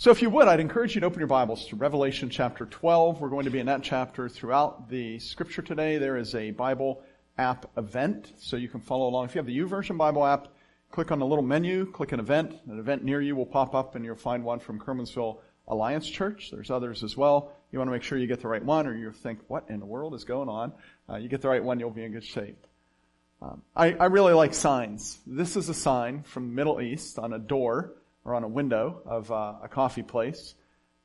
So if you would, I'd encourage you to open your Bibles to Revelation chapter 12. We're going to be in that chapter throughout the scripture today. There is a Bible app event, so you can follow along. If you have the YouVersion Bible app, click on the little menu, click an event. An event near you will pop up and you'll find one from Kermansville Alliance Church. There's others as well. You want to make sure you get the right one or you think, what in the world is going on? Uh, you get the right one, you'll be in good shape. Um, I, I really like signs. This is a sign from Middle East on a door or on a window of uh, a coffee place.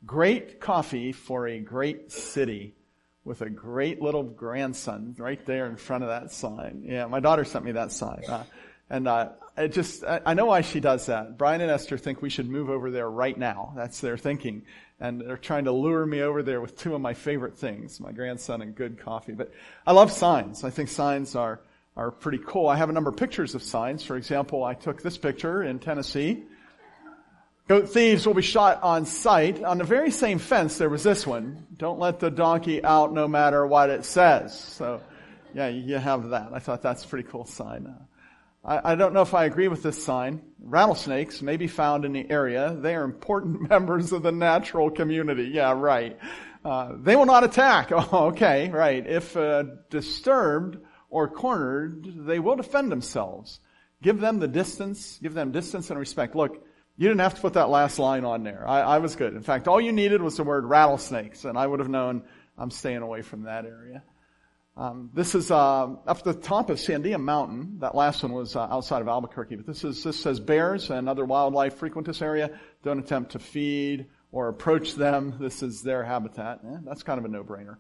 Great coffee for a great city with a great little grandson right there in front of that sign. Yeah, my daughter sent me that sign. Uh, and uh, it just, I, I know why she does that. Brian and Esther think we should move over there right now. That's their thinking. And they're trying to lure me over there with two of my favorite things, my grandson and good coffee. But I love signs. I think signs are, are pretty cool. I have a number of pictures of signs. For example, I took this picture in Tennessee Goat thieves will be shot on sight. On the very same fence, there was this one. Don't let the donkey out no matter what it says. So, yeah, you have that. I thought that's a pretty cool sign. I, I don't know if I agree with this sign. Rattlesnakes may be found in the area. They are important members of the natural community. Yeah, right. Uh, they will not attack. Oh, okay, right. If uh, disturbed or cornered, they will defend themselves. Give them the distance. Give them distance and respect. Look, you didn't have to put that last line on there. I, I, was good. In fact, all you needed was the word rattlesnakes, and I would have known I'm staying away from that area. Um, this is uh, up the top of Sandia Mountain. That last one was uh, outside of Albuquerque, but this is this says bears and other wildlife frequent this area. Don't attempt to feed or approach them. This is their habitat. Eh, that's kind of a no-brainer.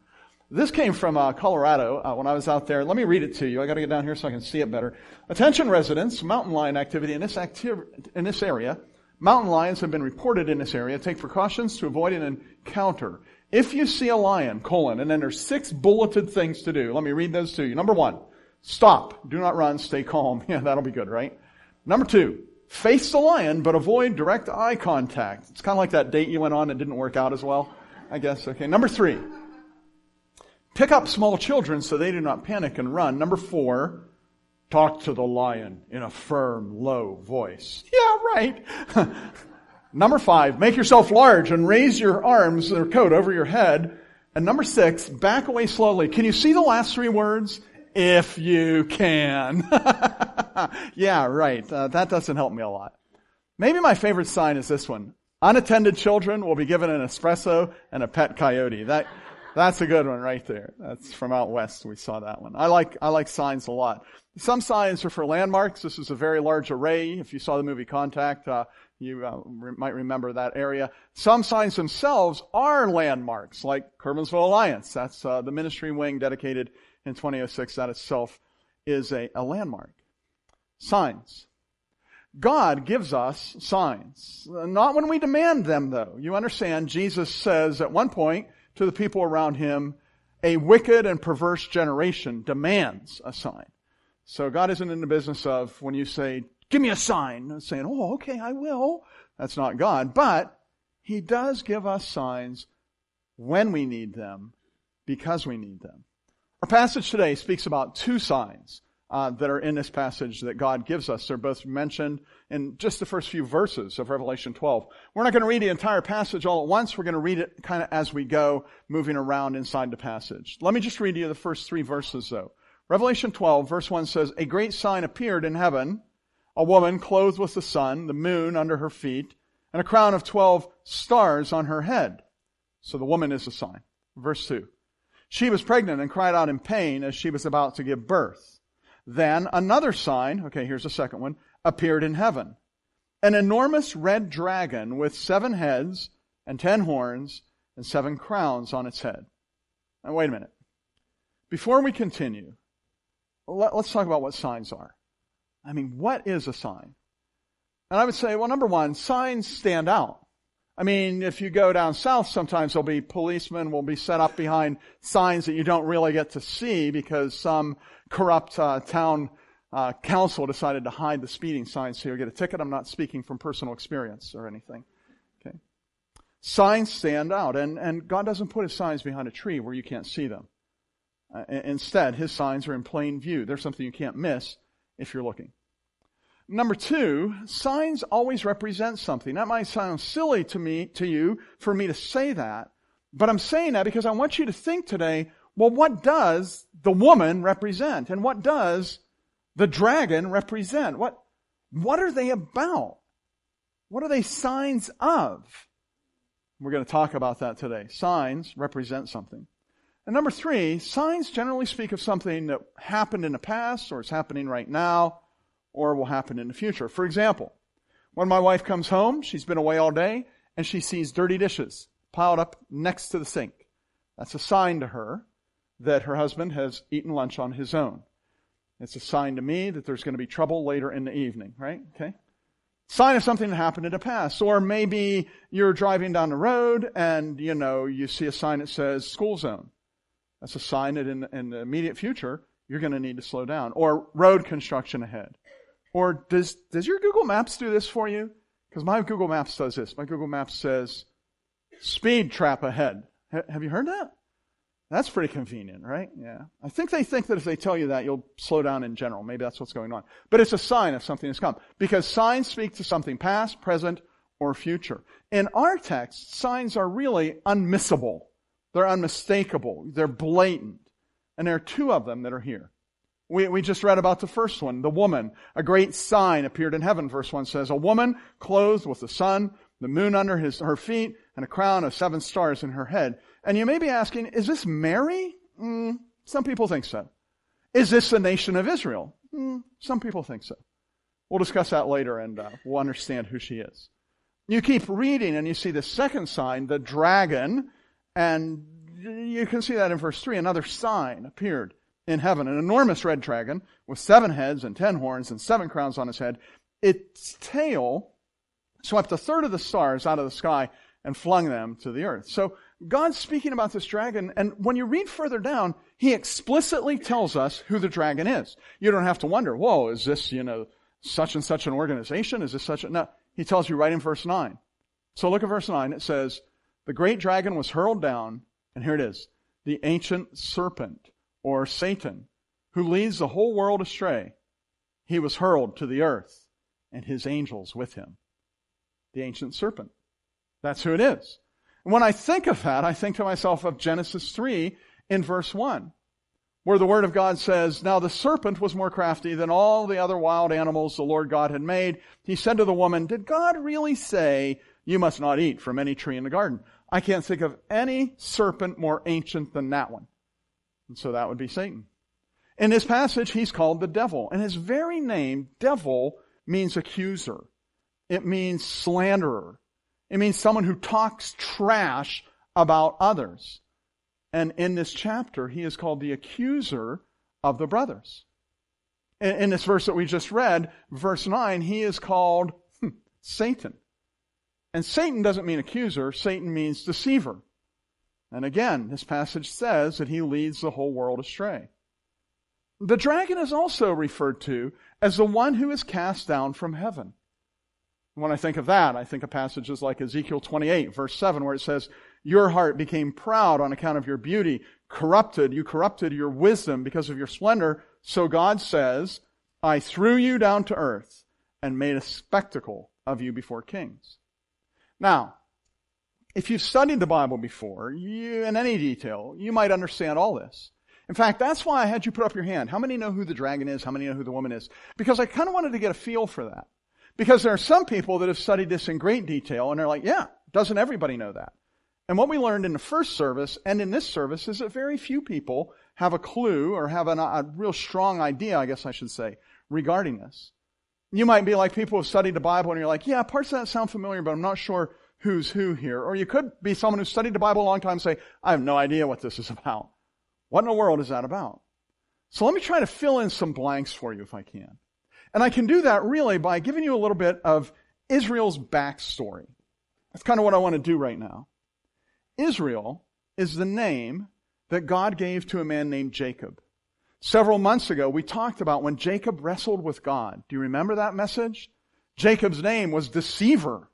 This came from uh, Colorado uh, when I was out there. Let me read it to you. I got to get down here so I can see it better. Attention, residents! Mountain lion activity in this acti- in this area Mountain lions have been reported in this area. Take precautions to avoid an encounter. If you see a lion, colon, and then there's six bulleted things to do. Let me read those to you. Number one, stop. Do not run. Stay calm. Yeah, that'll be good, right? Number two, face the lion, but avoid direct eye contact. It's kind of like that date you went on that didn't work out as well, I guess. Okay. Number three, pick up small children so they do not panic and run. Number four, Talk to the lion in a firm, low voice. Yeah, right. number five, make yourself large and raise your arms or coat over your head. And number six, back away slowly. Can you see the last three words? If you can. yeah, right. Uh, that doesn't help me a lot. Maybe my favorite sign is this one. Unattended children will be given an espresso and a pet coyote. That, that's a good one right there. That's from out west. We saw that one. I like, I like signs a lot. Some signs are for landmarks. This is a very large array. If you saw the movie Contact, uh, you uh, re- might remember that area. Some signs themselves are landmarks, like Kermansville Alliance. That's uh, the ministry wing dedicated in 2006. That itself is a, a landmark. Signs. God gives us signs. Not when we demand them, though. You understand, Jesus says at one point to the people around him, a wicked and perverse generation demands a sign. So God isn't in the business of when you say, give me a sign, saying, oh, okay, I will. That's not God. But He does give us signs when we need them because we need them. Our passage today speaks about two signs uh, that are in this passage that God gives us. They're both mentioned in just the first few verses of Revelation 12. We're not going to read the entire passage all at once. We're going to read it kind of as we go, moving around inside the passage. Let me just read you the first three verses though. Revelation 12, verse 1 says, A great sign appeared in heaven, a woman clothed with the sun, the moon under her feet, and a crown of 12 stars on her head. So the woman is a sign. Verse 2. She was pregnant and cried out in pain as she was about to give birth. Then another sign, okay, here's a second one, appeared in heaven. An enormous red dragon with seven heads and ten horns and seven crowns on its head. Now wait a minute. Before we continue, let, us talk about what signs are. I mean, what is a sign? And I would say, well, number one, signs stand out. I mean, if you go down south, sometimes there'll be policemen will be set up behind signs that you don't really get to see because some corrupt uh, town uh, council decided to hide the speeding signs so you get a ticket. I'm not speaking from personal experience or anything. Okay. Signs stand out, and, and God doesn't put his signs behind a tree where you can't see them. Uh, instead, his signs are in plain view. They're something you can't miss if you're looking. Number two, signs always represent something. That might sound silly to me, to you, for me to say that, but I'm saying that because I want you to think today, well, what does the woman represent? And what does the dragon represent? What, what are they about? What are they signs of? We're going to talk about that today. Signs represent something. And number three, signs generally speak of something that happened in the past or is happening right now or will happen in the future. For example, when my wife comes home, she's been away all day, and she sees dirty dishes piled up next to the sink. That's a sign to her that her husband has eaten lunch on his own. It's a sign to me that there's going to be trouble later in the evening, right? Okay? Sign of something that happened in the past. Or maybe you're driving down the road and, you know, you see a sign that says school zone. That's a sign that in, in the immediate future, you're going to need to slow down. Or road construction ahead. Or does, does your Google Maps do this for you? Because my Google Maps does this. My Google Maps says, speed trap ahead. H- have you heard that? That's pretty convenient, right? Yeah. I think they think that if they tell you that, you'll slow down in general. Maybe that's what's going on. But it's a sign of something that's come. Because signs speak to something past, present, or future. In our text, signs are really unmissable. They're unmistakable. They're blatant. And there are two of them that are here. We, we just read about the first one, the woman. A great sign appeared in heaven, verse 1 says. A woman clothed with the sun, the moon under his, her feet, and a crown of seven stars in her head. And you may be asking, is this Mary? Mm, some people think so. Is this the nation of Israel? Mm, some people think so. We'll discuss that later and uh, we'll understand who she is. You keep reading and you see the second sign, the dragon, and you can see that in verse 3. Another sign appeared in heaven, an enormous red dragon with seven heads and ten horns and seven crowns on its head. Its tail swept a third of the stars out of the sky and flung them to the earth. So God's speaking about this dragon, and when you read further down, he explicitly tells us who the dragon is. You don't have to wonder, whoa, is this, you know, such and such an organization? Is this such a, no. He tells you right in verse 9. So look at verse 9. It says, the great dragon was hurled down, and here it is, the ancient serpent or Satan, who leads the whole world astray, he was hurled to the earth and his angels with him. The ancient serpent. That's who it is. And when I think of that, I think to myself of Genesis 3 in verse 1, where the Word of God says, Now the serpent was more crafty than all the other wild animals the Lord God had made. He said to the woman, Did God really say, You must not eat from any tree in the garden? I can't think of any serpent more ancient than that one. And so that would be Satan. In this passage, he's called the devil. And his very name, devil, means accuser. It means slanderer. It means someone who talks trash about others. And in this chapter, he is called the accuser of the brothers. In, this verse that we just read, verse 9, he is called hmm, Satan. And Satan doesn't mean accuser, Satan means deceiver. And again, this passage says that he leads the whole world astray. The dragon is also referred to as the one who is cast down from heaven. When I think of that, I think of passages like Ezekiel 28, verse 7, where it says, Your heart became proud on account of your beauty, corrupted, you corrupted your wisdom because of your splendor. So God says, I threw you down to earth and made a spectacle of you before kings. Now, if you've studied the Bible before, you, in any detail, you might understand all this. In fact, that's why I had you put up your hand. How many know who the dragon is? How many know who the woman is? Because I kind of wanted to get a feel for that. Because there are some people that have studied this in great detail and they're like, yeah, doesn't everybody know that? And what we learned in the first service and in this service is that very few people have a clue or have an, a real strong idea, I guess I should say, regarding this. You might be like people who have studied the Bible and you're like, yeah, parts of that sound familiar, but I'm not sure who's who here. Or you could be someone who studied the Bible a long time and say, I have no idea what this is about. What in the world is that about? So let me try to fill in some blanks for you if I can. And I can do that really by giving you a little bit of Israel's backstory. That's kind of what I want to do right now. Israel is the name that God gave to a man named Jacob. Several months ago, we talked about when Jacob wrestled with God. Do you remember that message? Jacob's name was deceiver.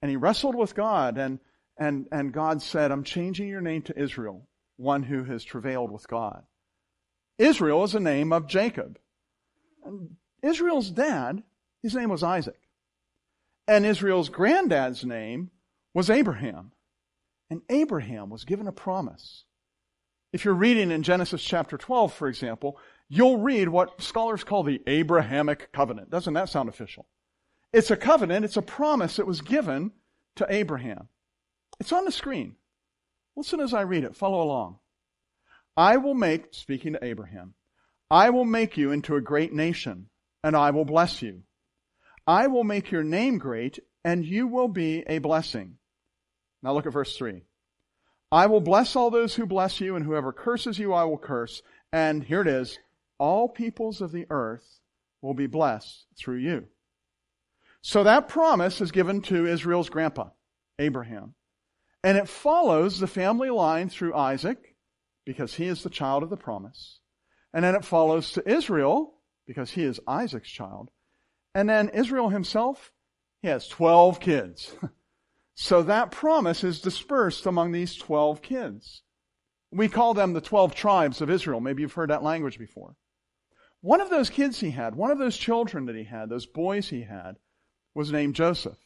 And he wrestled with God, and, and, and God said, I'm changing your name to Israel, one who has travailed with God. Israel is the name of Jacob. And Israel's dad His name was Isaac. And Israel's granddad's name was Abraham. And Abraham was given a promise. If you're reading in Genesis chapter 12, for example, you'll read what scholars call the Abrahamic covenant. Doesn't that sound official? It's a covenant, it's a promise that was given to Abraham. It's on the screen. Listen as I read it, follow along. I will make, speaking to Abraham, I will make you into a great nation, and I will bless you. I will make your name great, and you will be a blessing. Now look at verse 3. I will bless all those who bless you, and whoever curses you, I will curse. And here it is all peoples of the earth will be blessed through you. So that promise is given to Israel's grandpa, Abraham. And it follows the family line through Isaac, because he is the child of the promise. And then it follows to Israel, because he is Isaac's child. And then Israel himself, he has 12 kids. so that promise is dispersed among these 12 kids. We call them the 12 tribes of Israel. Maybe you've heard that language before. One of those kids he had, one of those children that he had, those boys he had, was named Joseph.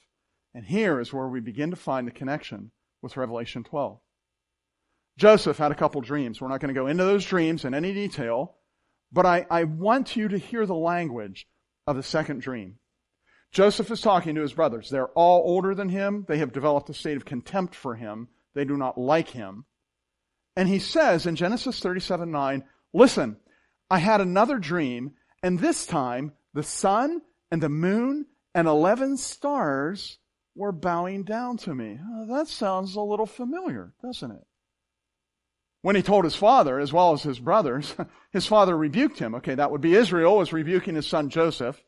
And here is where we begin to find the connection with Revelation 12. Joseph had a couple dreams. We're not going to go into those dreams in any detail, but I, I want you to hear the language of the second dream. Joseph is talking to his brothers. They're all older than him. They have developed a state of contempt for him. They do not like him. And he says in Genesis 37 9, Listen, I had another dream, and this time the sun and the moon and 11 stars were bowing down to me. Oh, that sounds a little familiar, doesn't it? When he told his father, as well as his brothers, his father rebuked him. Okay, that would be Israel was rebuking his son Joseph.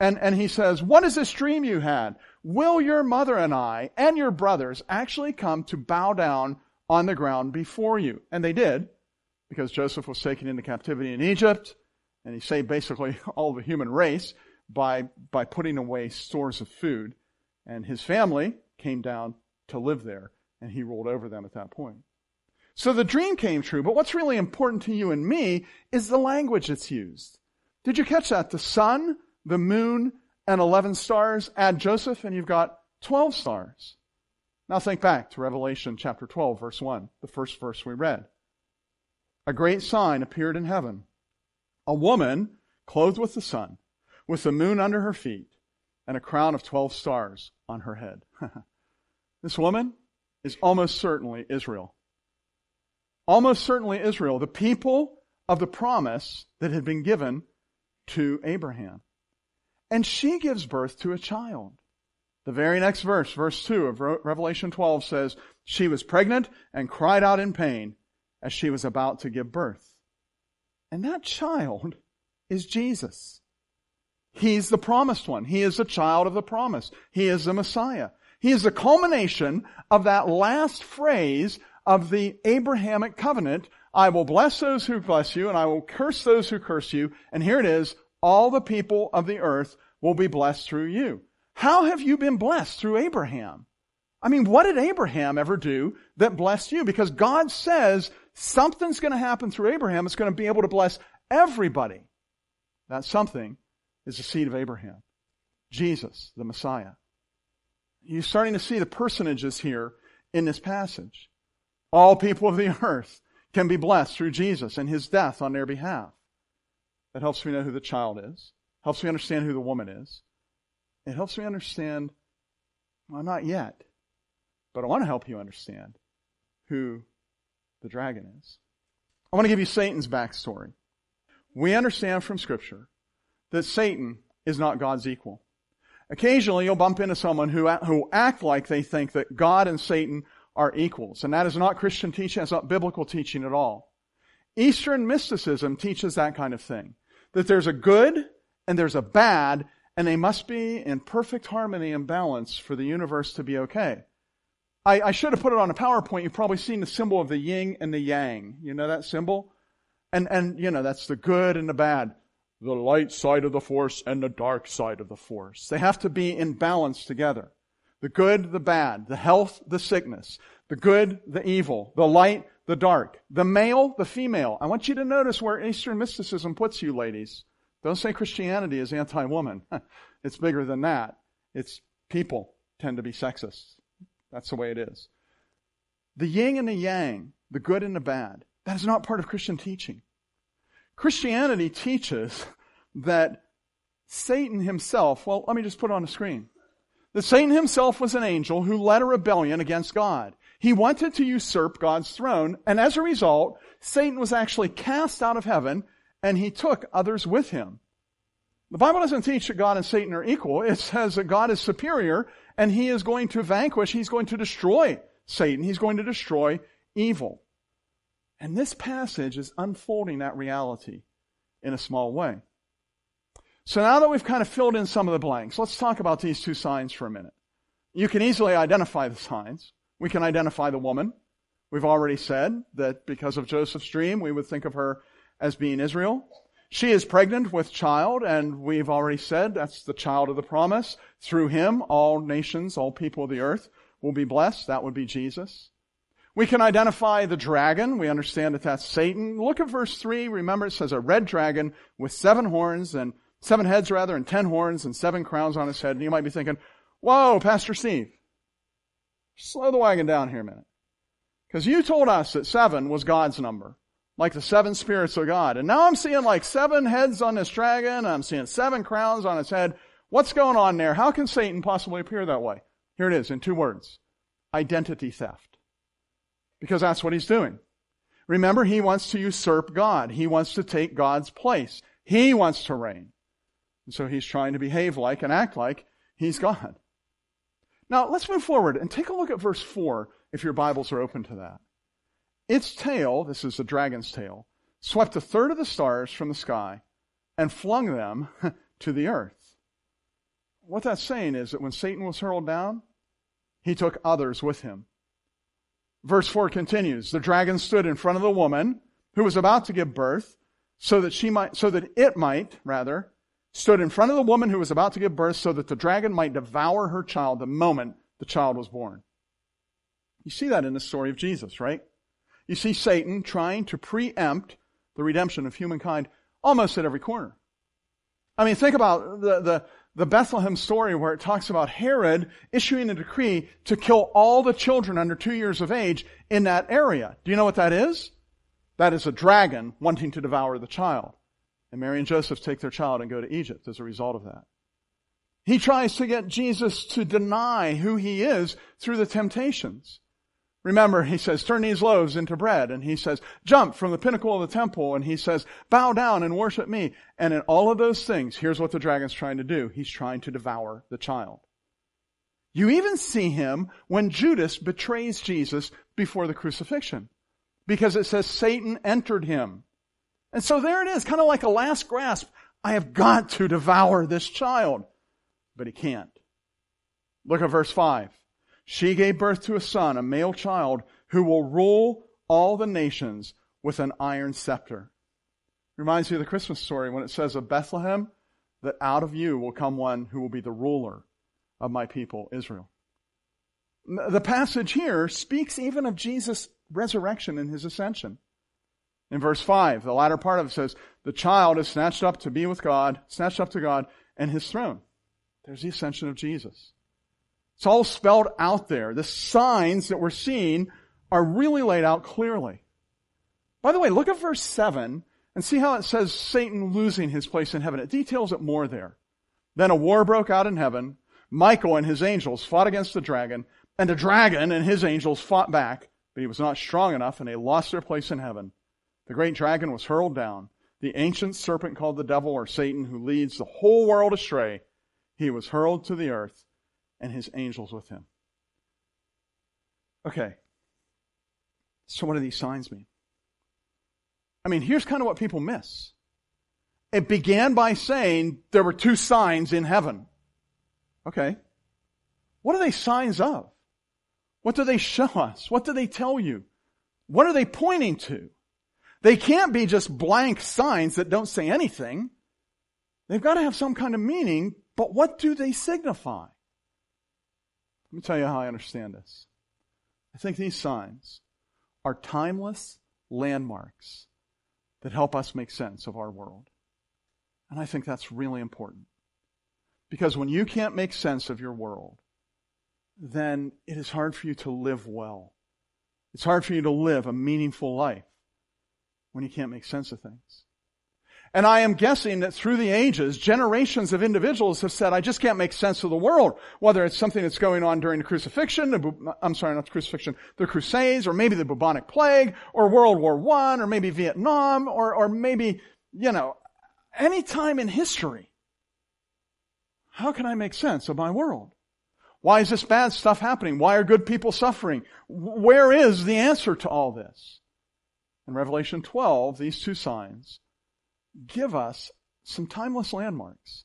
And, and he says, what is this dream you had? Will your mother and I and your brothers actually come to bow down on the ground before you? And they did, because Joseph was taken into captivity in Egypt, and he saved basically all the human race by, by putting away stores of food. And his family came down to live there, and he ruled over them at that point. So the dream came true, but what's really important to you and me is the language that's used. Did you catch that? The sun, the moon, and 11 stars add Joseph, and you've got 12 stars. Now think back to Revelation chapter 12, verse 1, the first verse we read. A great sign appeared in heaven. A woman clothed with the sun, with the moon under her feet, and a crown of 12 stars on her head. this woman is almost certainly Israel almost certainly Israel, the people of the promise that had been given to Abraham. And she gives birth to a child. The very next verse, verse 2 of Revelation 12 says, She was pregnant and cried out in pain as she was about to give birth. And that child is Jesus. He's the promised one. He is the child of the promise. He is the Messiah. He is the culmination of that last phrase of the Abrahamic covenant. I will bless those who bless you and I will curse those who curse you. And here it is. All the people of the earth will be blessed through you. How have you been blessed through Abraham? I mean, what did Abraham ever do that blessed you? Because God says something's going to happen through Abraham. It's going to be able to bless everybody. That something is the seed of Abraham. Jesus, the Messiah. You're starting to see the personages here in this passage. All people of the earth can be blessed through Jesus and his death on their behalf. That helps me know who the child is, helps me understand who the woman is. It helps me understand, well, not yet, but I want to help you understand who the dragon is. I want to give you Satan's backstory. We understand from Scripture that Satan is not God's equal. Occasionally, you'll bump into someone who, who act like they think that God and Satan are equals. And that is not Christian teaching, that's not biblical teaching at all. Eastern mysticism teaches that kind of thing. That there's a good and there's a bad, and they must be in perfect harmony and balance for the universe to be okay. I, I should have put it on a PowerPoint. You've probably seen the symbol of the yin and the yang. You know that symbol? And, and, you know, that's the good and the bad. The light side of the force and the dark side of the force. They have to be in balance together. The good, the bad, the health, the sickness, the good, the evil, the light, the dark, the male, the female. I want you to notice where Eastern mysticism puts you, ladies. Don't say Christianity is anti-woman. it's bigger than that. It's people tend to be sexist. That's the way it is. The yin and the yang, the good and the bad, that is not part of Christian teaching. Christianity teaches that Satan himself, well, let me just put it on the screen. That Satan himself was an angel who led a rebellion against God. He wanted to usurp God's throne, and as a result, Satan was actually cast out of heaven, and he took others with him. The Bible doesn't teach that God and Satan are equal. It says that God is superior, and he is going to vanquish, he's going to destroy Satan. He's going to destroy evil. And this passage is unfolding that reality in a small way. So now that we've kind of filled in some of the blanks, let's talk about these two signs for a minute. You can easily identify the signs. We can identify the woman. We've already said that because of Joseph's dream, we would think of her as being Israel. She is pregnant with child, and we've already said that's the child of the promise. Through him, all nations, all people of the earth will be blessed. That would be Jesus. We can identify the dragon. We understand that that's Satan. Look at verse 3. Remember it says a red dragon with seven horns and seven heads rather and ten horns and seven crowns on his head. And you might be thinking, whoa, Pastor Steve, slow the wagon down here a minute. Because you told us that seven was God's number, like the seven spirits of God. And now I'm seeing like seven heads on this dragon. I'm seeing seven crowns on its head. What's going on there? How can Satan possibly appear that way? Here it is in two words. Identity theft. Because that's what he's doing. Remember, he wants to usurp God. He wants to take God's place. He wants to reign. And so he's trying to behave like and act like he's God. Now, let's move forward and take a look at verse 4 if your Bibles are open to that. Its tail, this is the dragon's tail, swept a third of the stars from the sky and flung them to the earth. What that's saying is that when Satan was hurled down, he took others with him. Verse 4 continues, the dragon stood in front of the woman who was about to give birth so that she might, so that it might, rather, stood in front of the woman who was about to give birth so that the dragon might devour her child the moment the child was born. You see that in the story of Jesus, right? You see Satan trying to preempt the redemption of humankind almost at every corner. I mean, think about the, the, the Bethlehem story where it talks about Herod issuing a decree to kill all the children under two years of age in that area. Do you know what that is? That is a dragon wanting to devour the child. And Mary and Joseph take their child and go to Egypt as a result of that. He tries to get Jesus to deny who he is through the temptations. Remember, he says, turn these loaves into bread. And he says, jump from the pinnacle of the temple. And he says, bow down and worship me. And in all of those things, here's what the dragon's trying to do. He's trying to devour the child. You even see him when Judas betrays Jesus before the crucifixion. Because it says Satan entered him. And so there it is, kind of like a last grasp. I have got to devour this child. But he can't. Look at verse 5. She gave birth to a son, a male child, who will rule all the nations with an iron scepter. Reminds me of the Christmas story when it says of Bethlehem that out of you will come one who will be the ruler of my people, Israel. The passage here speaks even of Jesus' resurrection and his ascension. In verse 5, the latter part of it says, the child is snatched up to be with God, snatched up to God and his throne. There's the ascension of Jesus. It's all spelled out there. The signs that we're seeing are really laid out clearly. By the way, look at verse 7 and see how it says Satan losing his place in heaven. It details it more there. Then a war broke out in heaven. Michael and his angels fought against the dragon, and the dragon and his angels fought back, but he was not strong enough, and they lost their place in heaven. The great dragon was hurled down. The ancient serpent called the devil or Satan, who leads the whole world astray, he was hurled to the earth and his angels with him. Okay. So, what do these signs mean? I mean, here's kind of what people miss. It began by saying there were two signs in heaven. Okay. What are they signs of? What do they show us? What do they tell you? What are they pointing to? They can't be just blank signs that don't say anything. They've got to have some kind of meaning, but what do they signify? Let me tell you how I understand this. I think these signs are timeless landmarks that help us make sense of our world. And I think that's really important. Because when you can't make sense of your world, then it is hard for you to live well. It's hard for you to live a meaningful life when you can't make sense of things. And I am guessing that through the ages, generations of individuals have said, I just can't make sense of the world. Whether it's something that's going on during the crucifixion, the, uh, I'm sorry, not the crucifixion, the crusades, or maybe the bubonic plague, or World War I, or maybe Vietnam, or, or maybe, you know, any time in history. How can I make sense of my world? Why is this bad stuff happening? Why are good people suffering? Where is the answer to all this? In Revelation 12, these two signs give us some timeless landmarks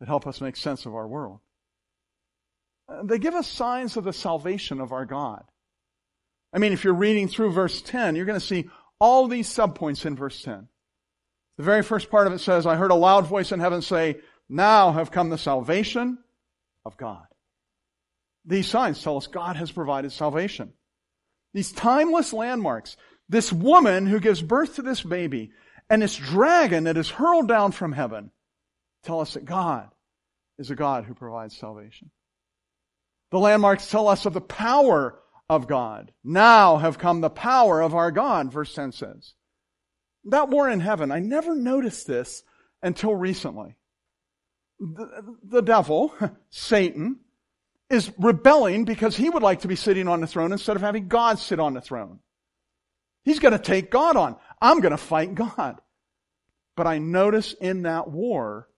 that help us make sense of our world. Uh, they give us signs of the salvation of our God. I mean, if you're reading through verse 10, you're going to see all these subpoints in verse 10. The very first part of it says, I heard a loud voice in heaven say, now have come the salvation of God. These signs tell us God has provided salvation. These timeless landmarks. This woman who gives birth to this baby and this dragon that is hurled down from heaven tell us that God is a God who provides salvation. The landmarks tell us of the power of God. Now have come the power of our God, verse 10 says. That war in heaven, I never noticed this until recently. The, the devil, Satan, is rebelling because he would like to be sitting on the throne instead of having God sit on the throne. He's going to take God on. I'm going to fight God. But I notice in that war,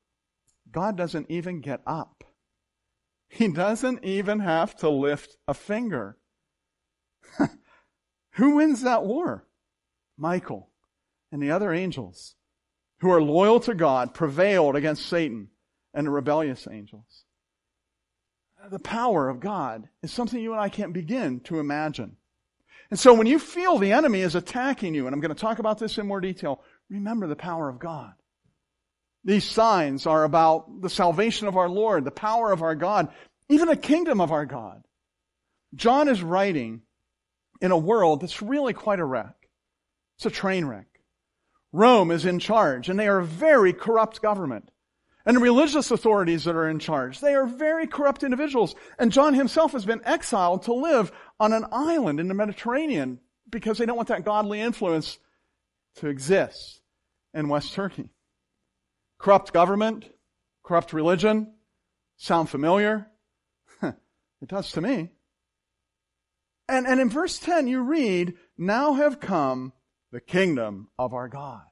God doesn't even get up. He doesn't even have to lift a finger. Who wins that war? Michael and the other angels who are loyal to God prevailed against Satan and the rebellious angels. The power of God is something you and I can't begin to imagine. And so when you feel the enemy is attacking you, and I'm going to talk about this in more detail, remember the power of God. These signs are about the salvation of our Lord, the power of our God, even the kingdom of our God. John is writing in a world that's really quite a wreck. It's a train wreck. Rome is in charge, and they are a very corrupt government. And the religious authorities that are in charge, they are very corrupt individuals. And John himself has been exiled to live on an island in the Mediterranean because they don't want that godly influence to exist in West Turkey. Corrupt government, corrupt religion, sound familiar? it does to me. And, and in verse 10 you read, now have come the kingdom of our God.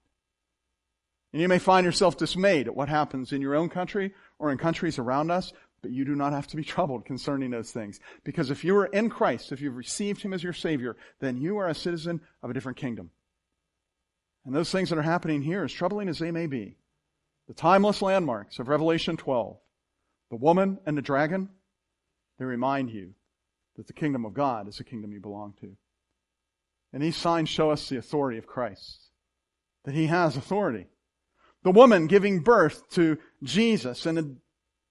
And you may find yourself dismayed at what happens in your own country or in countries around us, but you do not have to be troubled concerning those things. Because if you are in Christ, if you've received Him as your Savior, then you are a citizen of a different kingdom. And those things that are happening here, as troubling as they may be, the timeless landmarks of Revelation 12, the woman and the dragon, they remind you that the kingdom of God is the kingdom you belong to. And these signs show us the authority of Christ, that He has authority. The woman giving birth to Jesus and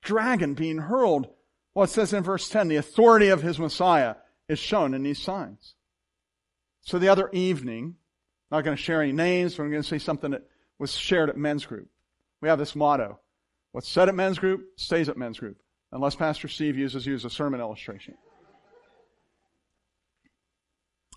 dragon being hurled. Well, it says in verse 10, the authority of his Messiah is shown in these signs. So the other evening, not going to share any names, but I'm going to say something that was shared at men's group. We have this motto. What's said at men's group stays at men's group, unless Pastor Steve uses you as a sermon illustration.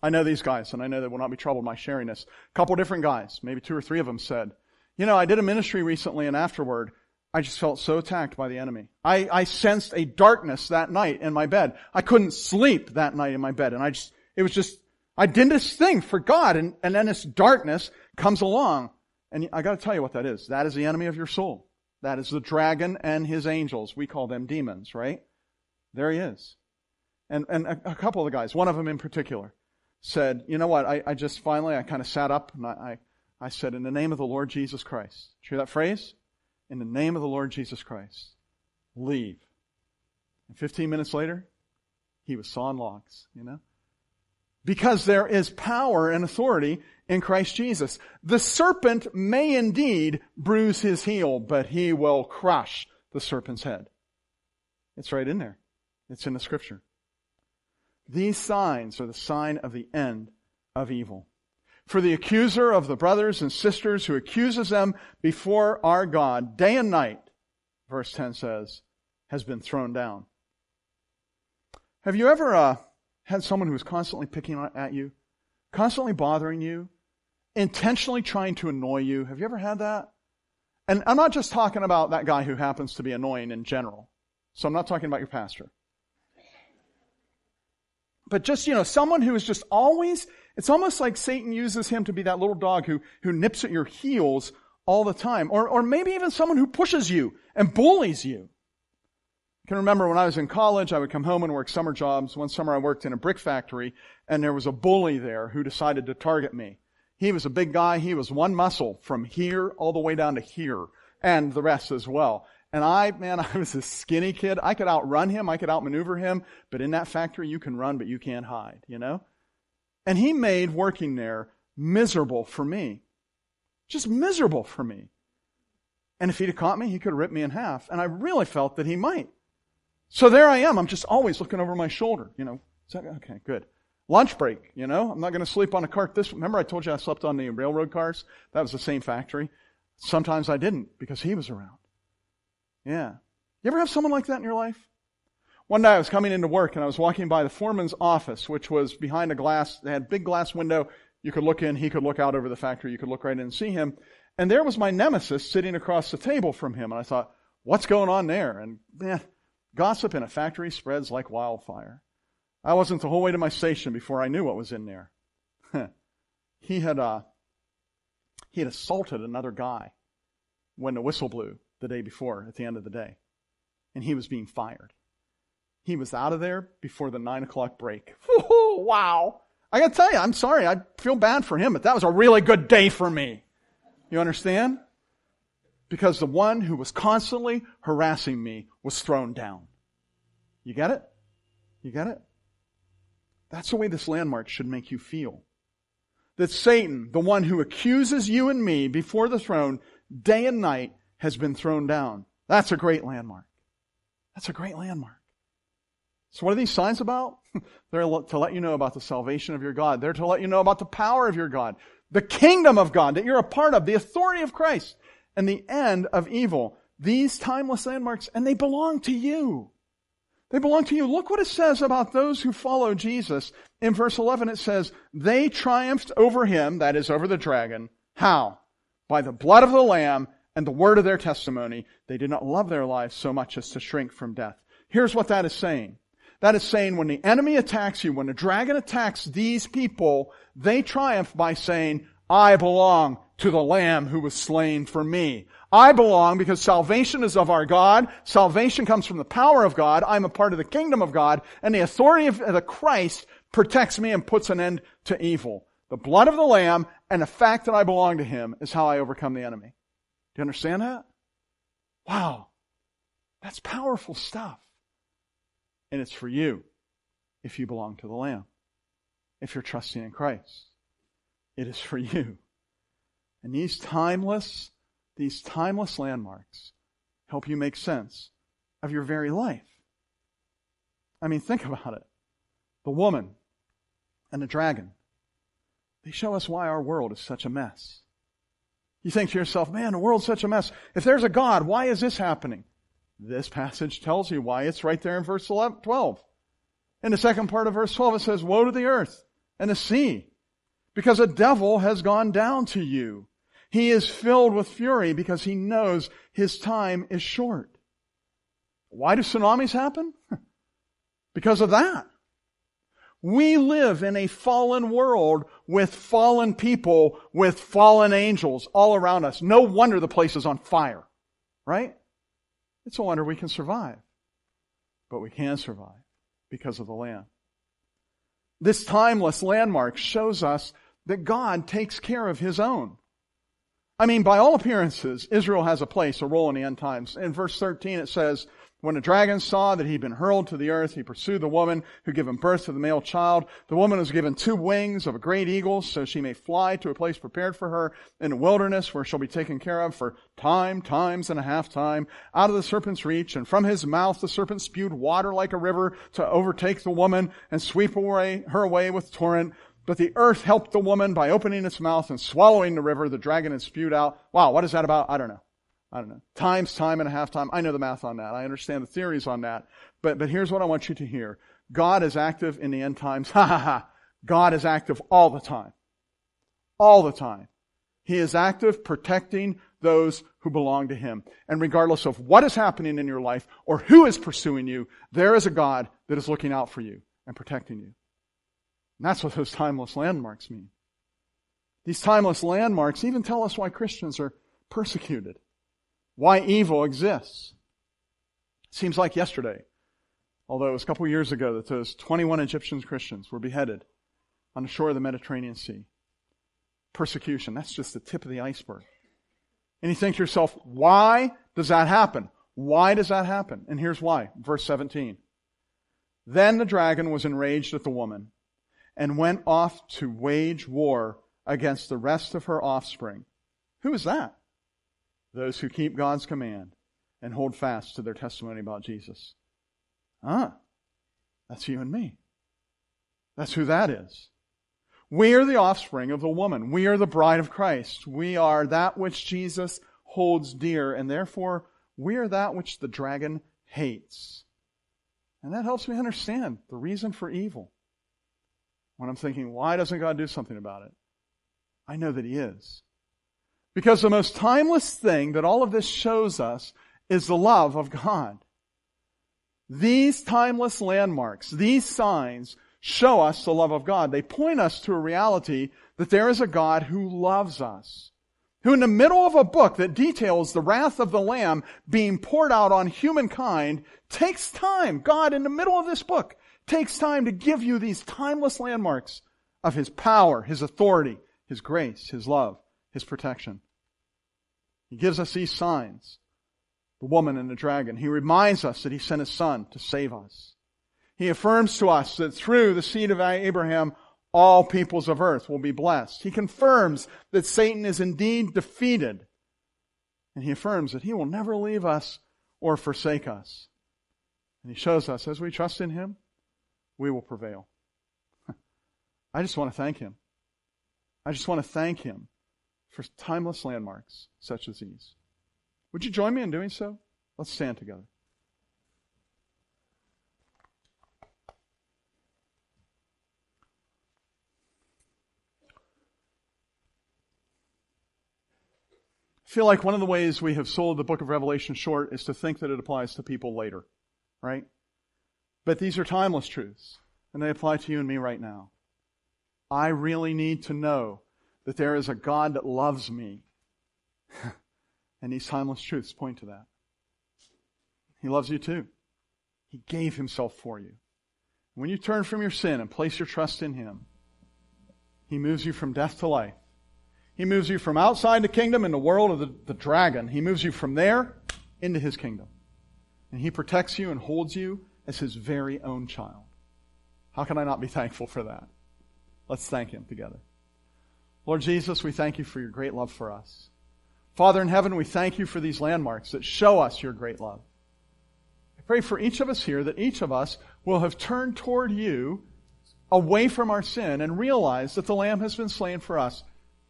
I know these guys, and I know they will not be troubled by sharing this. A couple different guys, maybe two or three of them said, you know, I did a ministry recently and afterward, I just felt so attacked by the enemy. I, I sensed a darkness that night in my bed. I couldn't sleep that night in my bed. And I just, it was just, I did this thing for God and, and then this darkness comes along. And I gotta tell you what that is. That is the enemy of your soul. That is the dragon and his angels. We call them demons, right? There he is. And, and a, a couple of the guys, one of them in particular, said, you know what, I, I just finally, I kind of sat up and I, I said, in the name of the Lord Jesus Christ. Did you hear that phrase? In the name of the Lord Jesus Christ. Leave. And 15 minutes later, he was sawing logs, you know? Because there is power and authority in Christ Jesus. The serpent may indeed bruise his heel, but he will crush the serpent's head. It's right in there. It's in the scripture. These signs are the sign of the end of evil. For the accuser of the brothers and sisters who accuses them before our God day and night, verse 10 says, has been thrown down. Have you ever uh, had someone who was constantly picking at you, constantly bothering you, intentionally trying to annoy you? Have you ever had that? And I'm not just talking about that guy who happens to be annoying in general. So I'm not talking about your pastor. But just, you know, someone who is just always, it's almost like Satan uses him to be that little dog who, who nips at your heels all the time. Or, or maybe even someone who pushes you and bullies you. I can remember when I was in college, I would come home and work summer jobs. One summer I worked in a brick factory and there was a bully there who decided to target me. He was a big guy. He was one muscle from here all the way down to here and the rest as well. And I, man, I was a skinny kid. I could outrun him. I could outmaneuver him. But in that factory, you can run, but you can't hide, you know? And he made working there miserable for me. Just miserable for me. And if he'd have caught me, he could have ripped me in half. And I really felt that he might. So there I am. I'm just always looking over my shoulder, you know. Okay, good. Lunch break, you know. I'm not going to sleep on a cart this. Remember I told you I slept on the railroad cars? That was the same factory. Sometimes I didn't because he was around. Yeah. You ever have someone like that in your life? One day I was coming into work and I was walking by the foreman's office, which was behind a glass, they had a big glass window. You could look in, he could look out over the factory, you could look right in and see him. And there was my nemesis sitting across the table from him. And I thought, what's going on there? And man, gossip in a factory spreads like wildfire. I wasn't the whole way to my station before I knew what was in there. he had, uh, he had assaulted another guy when the whistle blew the day before at the end of the day. And he was being fired. He was out of there before the nine o'clock break. Ooh, wow. I gotta tell you, I'm sorry. I feel bad for him, but that was a really good day for me. You understand? Because the one who was constantly harassing me was thrown down. You get it? You get it? That's the way this landmark should make you feel. That Satan, the one who accuses you and me before the throne day and night, has been thrown down. That's a great landmark. That's a great landmark. So what are these signs about? They're to let you know about the salvation of your God. They're to let you know about the power of your God, the kingdom of God that you're a part of, the authority of Christ, and the end of evil. These timeless landmarks, and they belong to you. They belong to you. Look what it says about those who follow Jesus. In verse 11 it says, they triumphed over him, that is over the dragon. How? By the blood of the Lamb and the word of their testimony, they did not love their lives so much as to shrink from death. Here's what that is saying. That is saying when the enemy attacks you, when the dragon attacks these people, they triumph by saying, I belong to the Lamb who was slain for me. I belong because salvation is of our God. Salvation comes from the power of God. I'm a part of the kingdom of God, and the authority of the Christ protects me and puts an end to evil. The blood of the Lamb and the fact that I belong to Him is how I overcome the enemy. Do you understand that? Wow. That's powerful stuff. And it's for you if you belong to the Lamb. If you're trusting in Christ. It is for you. And these timeless, these timeless landmarks help you make sense of your very life. I mean, think about it. The woman and the dragon, they show us why our world is such a mess. You think to yourself, man, the world's such a mess. If there's a God, why is this happening? This passage tells you why. It's right there in verse 11, 12. In the second part of verse 12, it says, Woe to the earth and the sea, because a devil has gone down to you. He is filled with fury because he knows his time is short. Why do tsunamis happen? because of that. We live in a fallen world with fallen people, with fallen angels all around us. No wonder the place is on fire, right? It's a wonder we can survive. But we can survive because of the Lamb. This timeless landmark shows us that God takes care of His own. I mean, by all appearances, Israel has a place, a role in the end times. In verse 13 it says, when the dragon saw that he'd been hurled to the earth, he pursued the woman who gave him birth to the male child. The woman was given two wings of a great eagle so she may fly to a place prepared for her in the wilderness where she'll be taken care of for time, times and a half time out of the serpent's reach. And from his mouth the serpent spewed water like a river to overtake the woman and sweep away her away with torrent. But the earth helped the woman by opening its mouth and swallowing the river the dragon had spewed out. Wow, what is that about? I don't know. I don't know, times time and a half time. I know the math on that. I understand the theories on that. But, but here's what I want you to hear. God is active in the end times. Ha ha ha. God is active all the time. All the time. He is active protecting those who belong to Him. And regardless of what is happening in your life or who is pursuing you, there is a God that is looking out for you and protecting you. And that's what those timeless landmarks mean. These timeless landmarks even tell us why Christians are persecuted, why evil exists. Seems like yesterday, although it was a couple years ago that those 21 Egyptian Christians were beheaded on the shore of the Mediterranean Sea. Persecution, that's just the tip of the iceberg. And you think to yourself, why does that happen? Why does that happen? And here's why. Verse 17. Then the dragon was enraged at the woman and went off to wage war against the rest of her offspring. Who is that? Those who keep God's command and hold fast to their testimony about Jesus. Ah, that's you and me. That's who that is. We are the offspring of the woman. We are the bride of Christ. We are that which Jesus holds dear, and therefore we are that which the dragon hates. And that helps me understand the reason for evil. When I'm thinking, why doesn't God do something about it? I know that He is. Because the most timeless thing that all of this shows us is the love of God. These timeless landmarks, these signs, show us the love of God. They point us to a reality that there is a God who loves us. Who in the middle of a book that details the wrath of the Lamb being poured out on humankind takes time. God in the middle of this book takes time to give you these timeless landmarks of His power, His authority, His grace, His love, His protection. He gives us these signs. The woman and the dragon. He reminds us that He sent His Son to save us. He affirms to us that through the seed of Abraham, all peoples of earth will be blessed. He confirms that Satan is indeed defeated. And he affirms that he will never leave us or forsake us. And he shows us as we trust in him, we will prevail. I just want to thank him. I just want to thank him for timeless landmarks such as these. Would you join me in doing so? Let's stand together. I feel like one of the ways we have sold the book of Revelation short is to think that it applies to people later, right? But these are timeless truths, and they apply to you and me right now. I really need to know that there is a God that loves me. and these timeless truths point to that. He loves you too. He gave himself for you. When you turn from your sin and place your trust in him, he moves you from death to life he moves you from outside the kingdom in the world of the, the dragon. He moves you from there into his kingdom. And he protects you and holds you as his very own child. How can I not be thankful for that? Let's thank him together. Lord Jesus, we thank you for your great love for us. Father in heaven, we thank you for these landmarks that show us your great love. I pray for each of us here that each of us will have turned toward you away from our sin and realize that the Lamb has been slain for us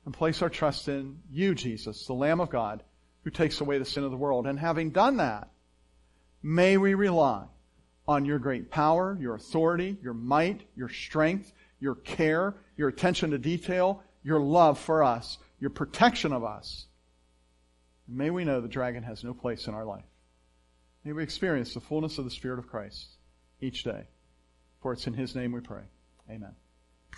and place our trust in you, Jesus, the Lamb of God, who takes away the sin of the world. And having done that, may we rely on your great power, your authority, your might, your strength, your care, your attention to detail, your love for us, your protection of us. May we know the dragon has no place in our life. May we experience the fullness of the Spirit of Christ each day. For it's in His name we pray. Amen.